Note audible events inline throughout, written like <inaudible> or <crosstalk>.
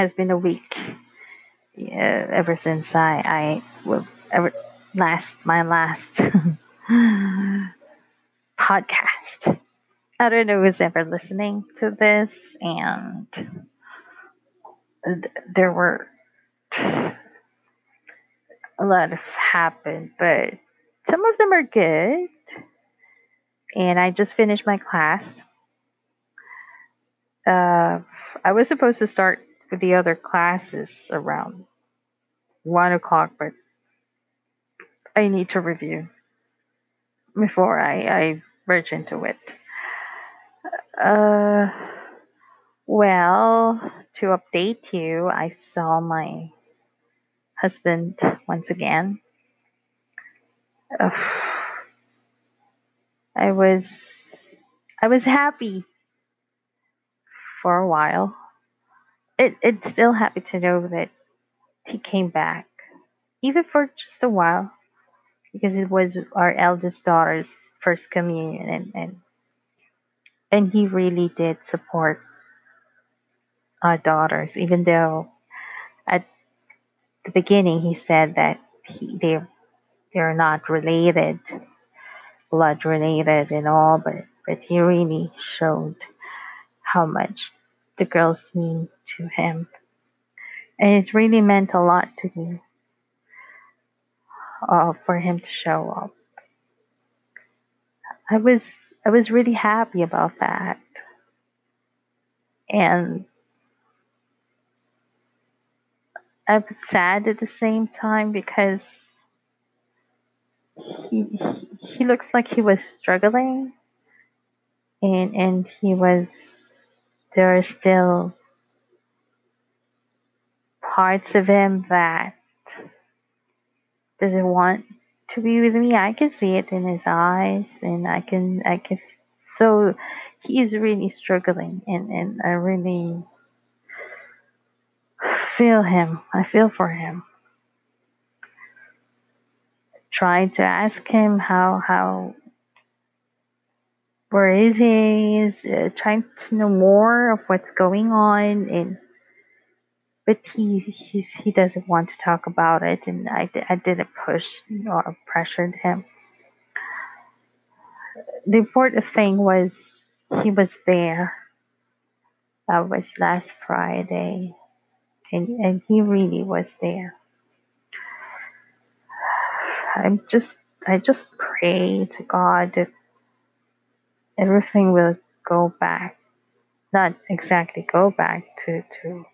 has been a week yeah, ever since I I well, ever last my last <laughs> podcast. I don't know who's ever listening to this, and th- there were a lot of happened, but some of them are good. And I just finished my class. Uh, I was supposed to start the other classes around one o'clock, but I need to review before I, I merge into it. Uh, well, to update you, I saw my husband once again. Ugh. I was I was happy for a while. It it's still happy to know that he came back, even for just a while, because it was our eldest daughter's first communion, and and, and he really did support our daughters, even though at the beginning he said that he, they they're not related, blood related and all, but but he really showed how much the girls mean to him, and it really meant a lot to me uh, for him to show up. I was I was really happy about that, and I was sad at the same time because he he looks like he was struggling and and he was there are still parts of him that doesn't want to be with me. I can see it in his eyes and I can I can so he is really struggling and, and I really feel him. I feel for him. Trying to ask him how how where is he? Is uh, trying to know more of what's going on, and but he he he doesn't want to talk about it, and I I didn't push or pressured him. The important thing was he was there. That was last Friday, and and he really was there. <sighs> I'm just I just pray to God that everything will go back, not exactly go back to to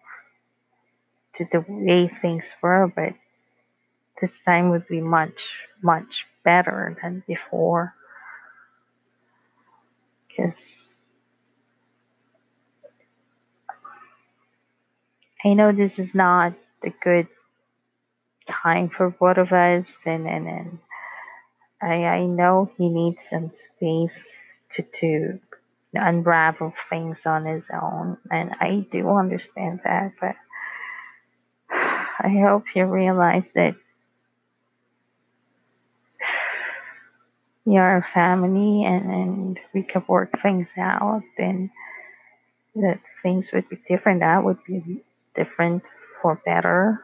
to the way things were, but this time would be much much better than before. Because I know this is not a good time for both of us, and and, and I I know he needs some space to unravel things on his own, and I do understand that, but I hope you realize that you're a family and, and we could work things out then that things would be different. That would be different for better.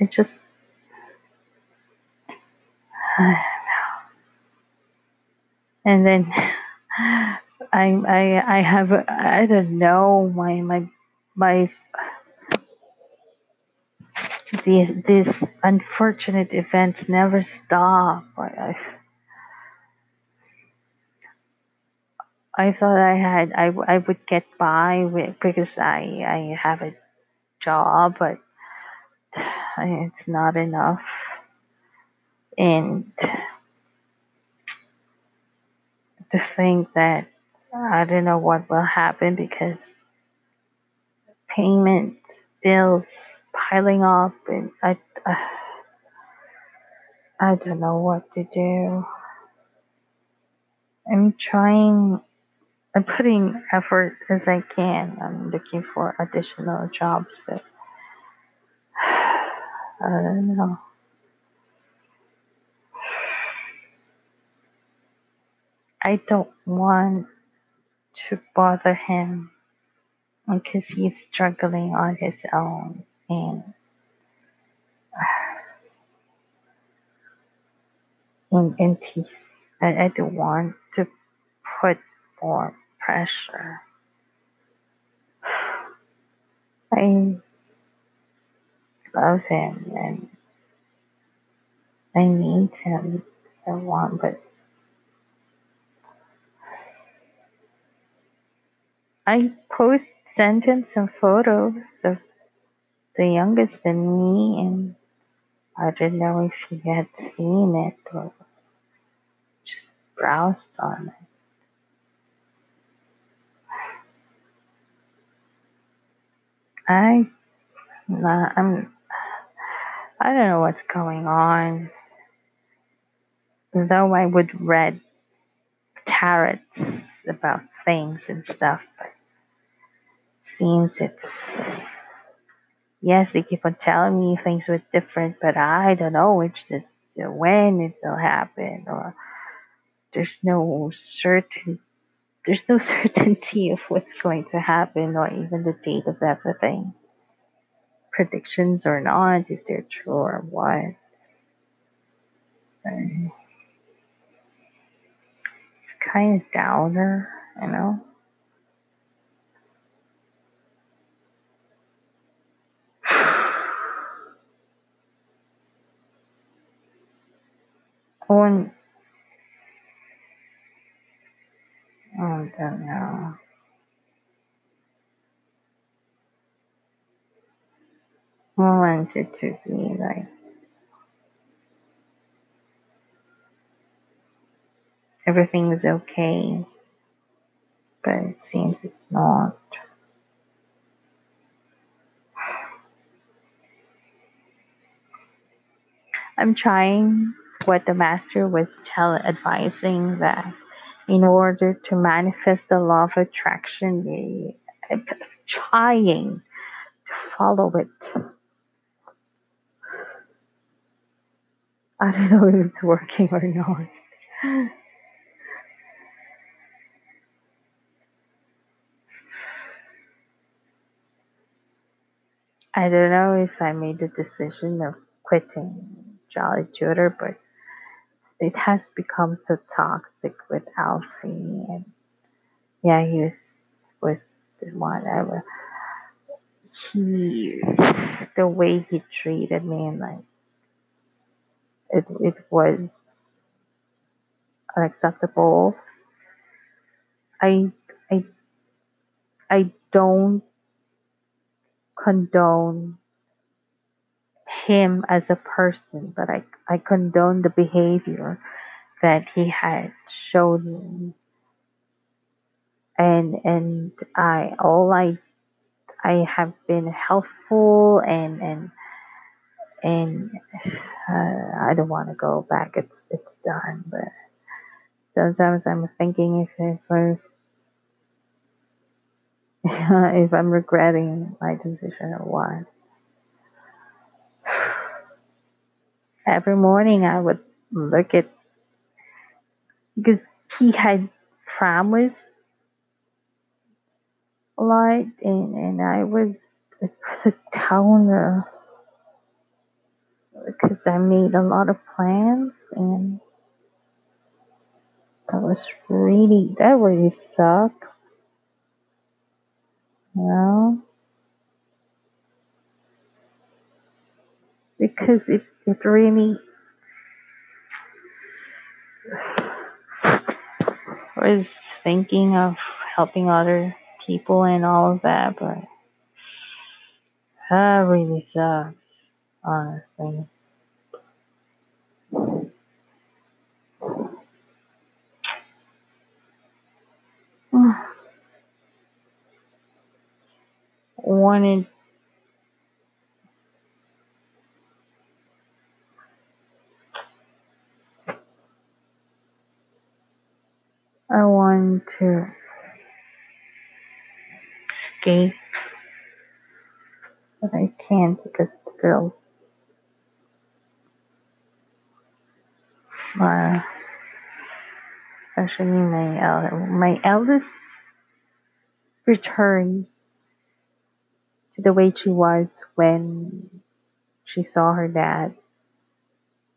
I just I <sighs> know, and then <sighs> I I I have I don't know my my my these these unfortunate events never stop. I, I I thought I had I, I would get by with because I I have a job, but it's not enough. And to think that I don't know what will happen because payment bills piling up and I uh, I don't know what to do. I'm trying I'm putting effort as I can. I'm looking for additional jobs, but I don't know. I don't want to bother him because he's struggling on his own and <sighs> and he's I, I don't want to put more pressure. <sighs> I love him and I need him. I want, but I post sent him some photos of the youngest and me, and I didn't know if he had seen it or just browsed on it. I, nah, I'm, I don't know what's going on. Though I would read tarots about things and stuff, but seems it's yes, they keep on telling me things were different, but I don't know which the, the when it will happen or there's no certain there's no <laughs> certainty of what's going to happen or even the date of everything. Predictions or not, if they're true or what. It's kind of downer, you know. <sighs> One, oh, I don't know. I it took me like everything is okay, but it seems it's not. I'm trying what the master was tell advising that in order to manifest the law of attraction, I'm trying to follow it. I don't know if it's working or not. I don't know if I made the decision of quitting Jolly Tutor, but it has become so toxic with Alfie. And yeah, he was, was the one he, the way he treated me and like, it, it was unacceptable. I, I, I don't condone him as a person, but I, I condone the behavior that he had shown me. And, and I, all I, I have been helpful and, and, and uh, I don't want to go back. It's, it's done, but sometimes I'm thinking if, if I, <laughs> if I'm regretting my decision or what. Every morning I would look at because he had promised lot and, and I was it was a because I made a lot of plans and that was really that really sucked, you? Because it, it really <sighs> was thinking of helping other people and all of that, but that really sucks, honestly. Wanted I wanted to escape, but I can't because the girls are especially my el- my eldest returned the way she was when she saw her dad.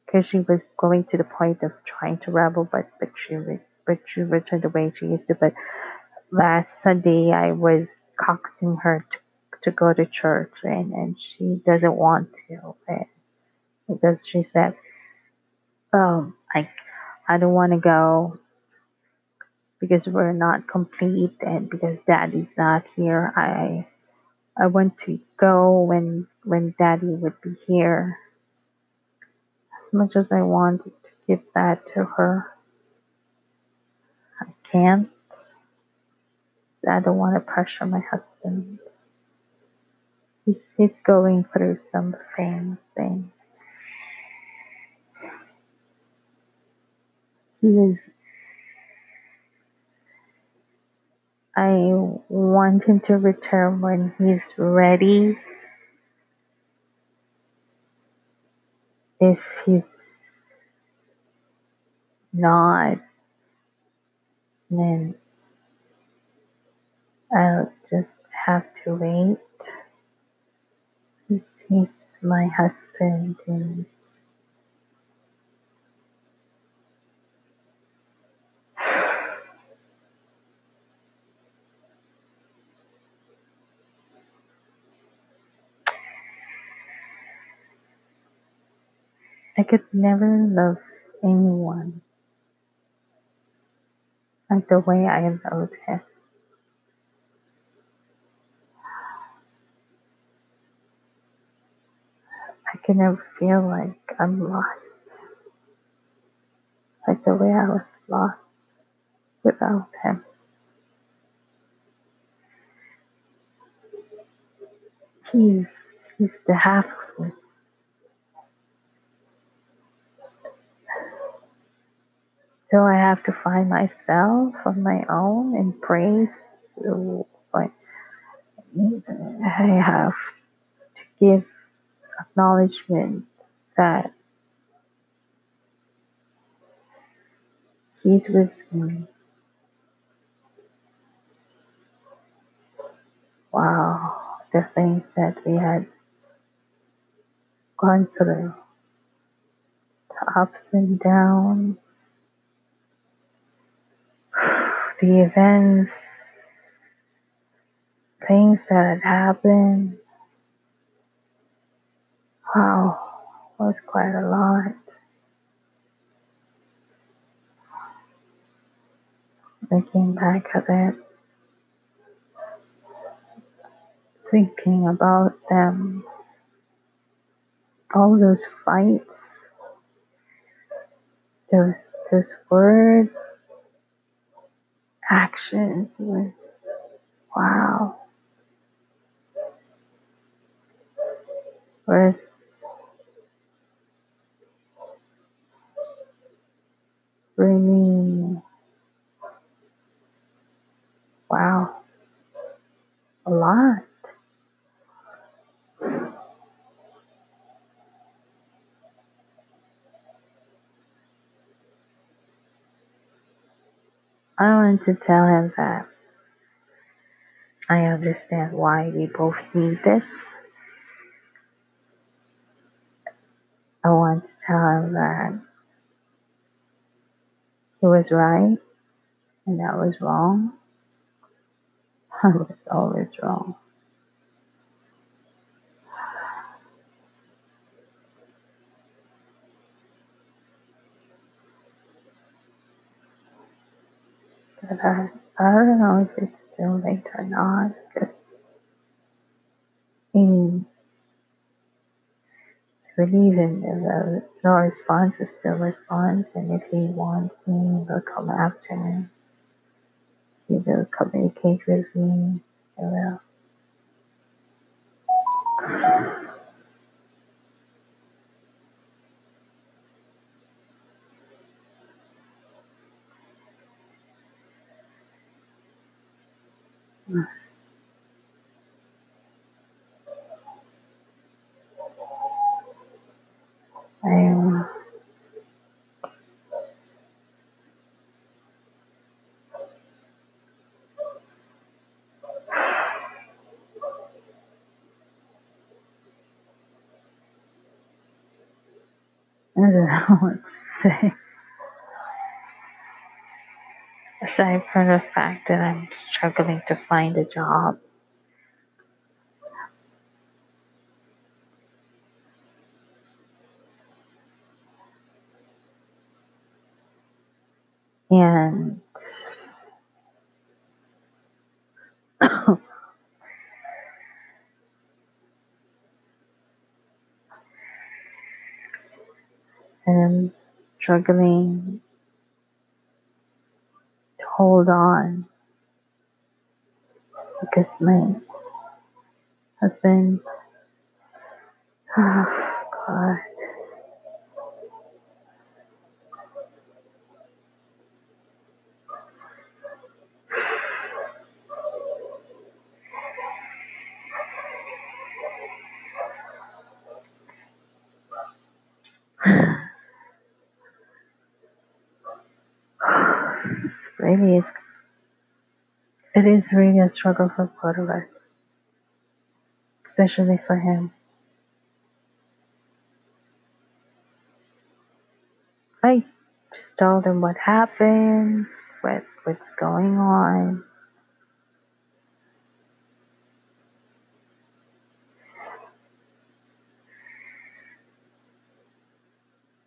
Because she was going to the point of trying to rebel but but she re- but she returned the way she used to. But last sunday i was coaxing her to, to go to church and and she doesn't want to and because she said oh i i don't want to go because we're not complete and because daddy's not here i i want to go when when daddy would be here. As much as i wanted to give that to her i can't. I don't want to pressure my husband. He's, he's going through some things. And he is i want him to return when he's ready. If he's not then i'll just have to wait. He's, my husband and i could never love anyone like the way i loved him i could never feel like i'm lost. Like the way i was lost without him. He's he's the half of me So I have to find myself on my own and praise I have to give acknowledgement that He's with me. Wow, the things that we had gone through, the ups and downs, the events, things that had happened. Wow, was quite a lot. Looking back at it, thinking about them, all those fights, those those words, actions was wow. Was really wow a lot. I wanted to tell him that I understand why we both need this. I want to tell him that he was right and that was wrong. <laughs> I was always wrong. But I, I don't know if it's too late or not. Because in believing that no response is still response, and if he wants me, he'll come after me. He will communicate with me. He will. I don't know <laughs> what to say. Aside from the fact that I'm struggling to find a job. And and <coughs> I'm struggling hold on. Because my husband, oh <sighs> God, really is, it is really a struggle for both of us, especially for him. I just told him what happened, what what's going on.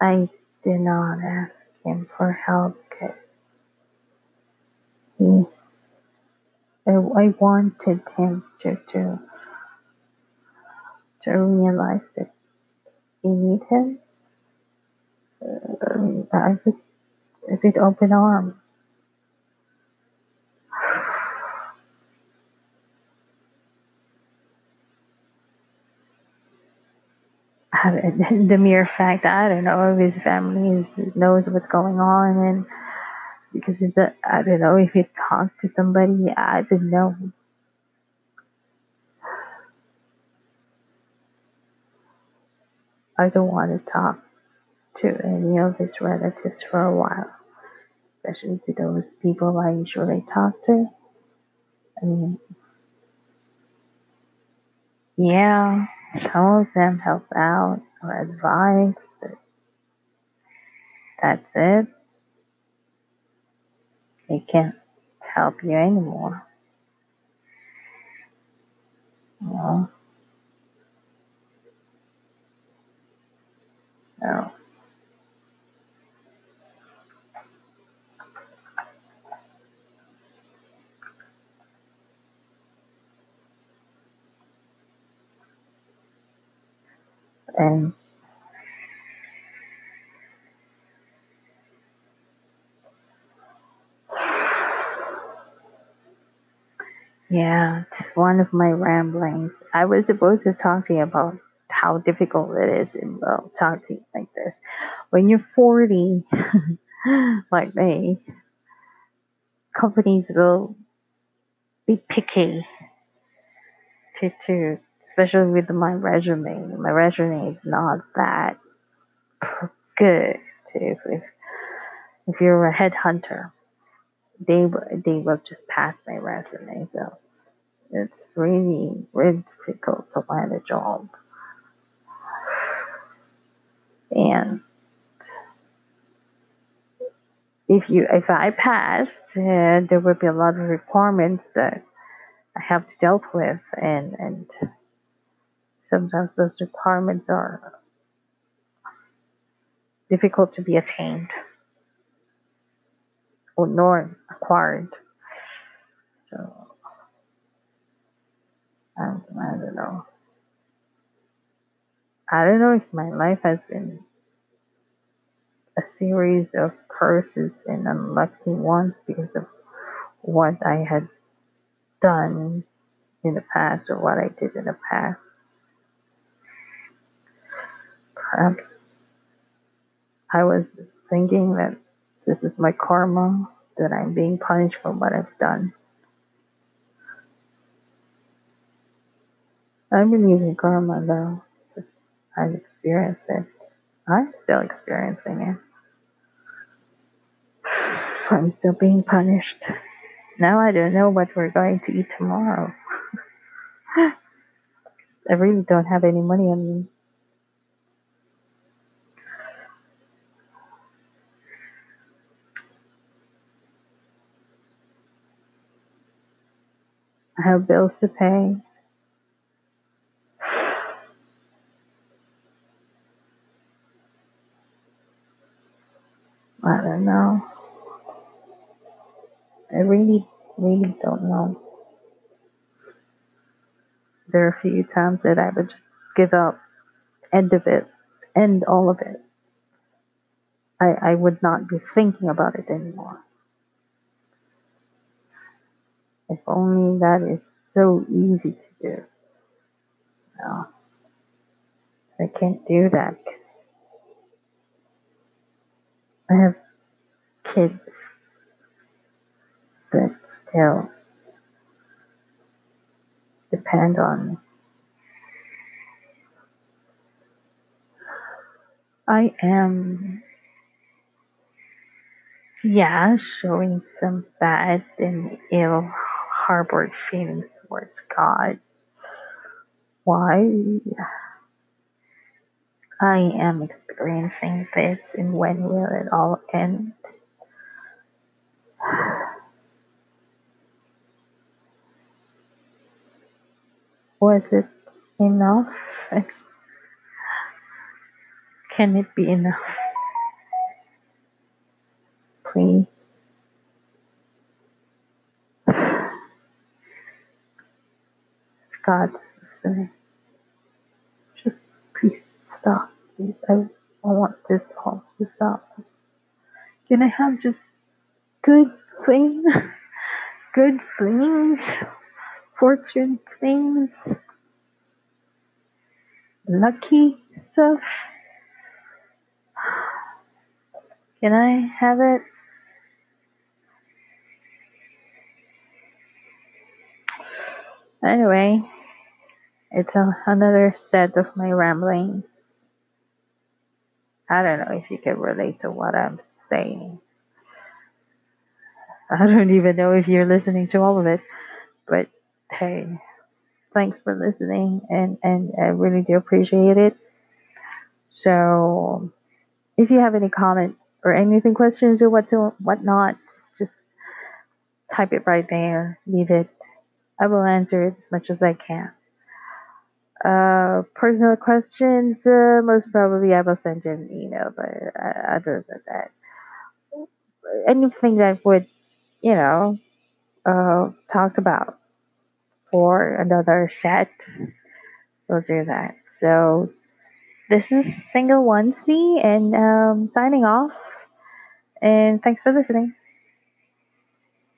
I did not ask him for help because he, I, wanted him to, to, to realize that he need him uh, I with open arms. <sighs> the mere fact I don't know if his family knows what's going on and because it's a, I don't know if he talked to somebody I don't know. I don't want to talk to any of his relatives for a while especially to those people I usually talk to. I mean yeah some of them help out or advise but that's it they can't help you anymore. Know so and Yeah, it's one of my ramblings. I was supposed to talk to you about how difficult it is in well, talking like this. When you're 40, <laughs> like me, companies will be picky to, to especially with my resume. My resume is not that good. If, if, if you're a headhunter, they, they will just pass my resume. So it's really, really difficult to find a job. And if you if I passed, uh, there would be a lot of requirements that I have to deal with, and and sometimes those requirements are difficult to be attained or nor acquired. So I, I don't know. I don't know if my life has been a series of curses and unlucky ones because of what I had done in the past or what I did in the past. Perhaps I was thinking that this is my karma, that I'm being punished for what I've done. I believe in karma, though. I've experienced it. I'm still experiencing it. I'm still being punished. Now I don't know what we're going to eat tomorrow. <laughs> I really don't have any money on me. I have bills to pay. I don't know. I really, really don't know. There are a few times that I would just give up, end of it, end all of it. I, I would not be thinking about it anymore. If only that is so easy to do. No, I can't do that. I have kids that still depend on me. I am, yeah, showing some bad and ill harbored feelings towards God. Why I am experiencing this and when will it all end? <sighs> Was it enough? <laughs> Can it be enough? Please. <sighs> God, listening. Just please stop. Please. I, I want this all to stop. Can I have just good things? <laughs> Good things? Fortune things? Lucky stuff? Can I have it? Anyway, it's a, another set of my ramblings. I don't know if you can relate to what I'm saying. I don't even know if you're listening to all of it, but hey, thanks for listening and, and I really do appreciate it. So if you have any comments or anything, questions or what to whatnot, just type it right there. Leave it. I will answer it as much as I can. Uh, personal questions, uh, most probably I will send you an email, but uh, other than that, anything that would, you know, uh, talk about for another set, we'll do that. So this is Single One C and um, signing off. And thanks for listening.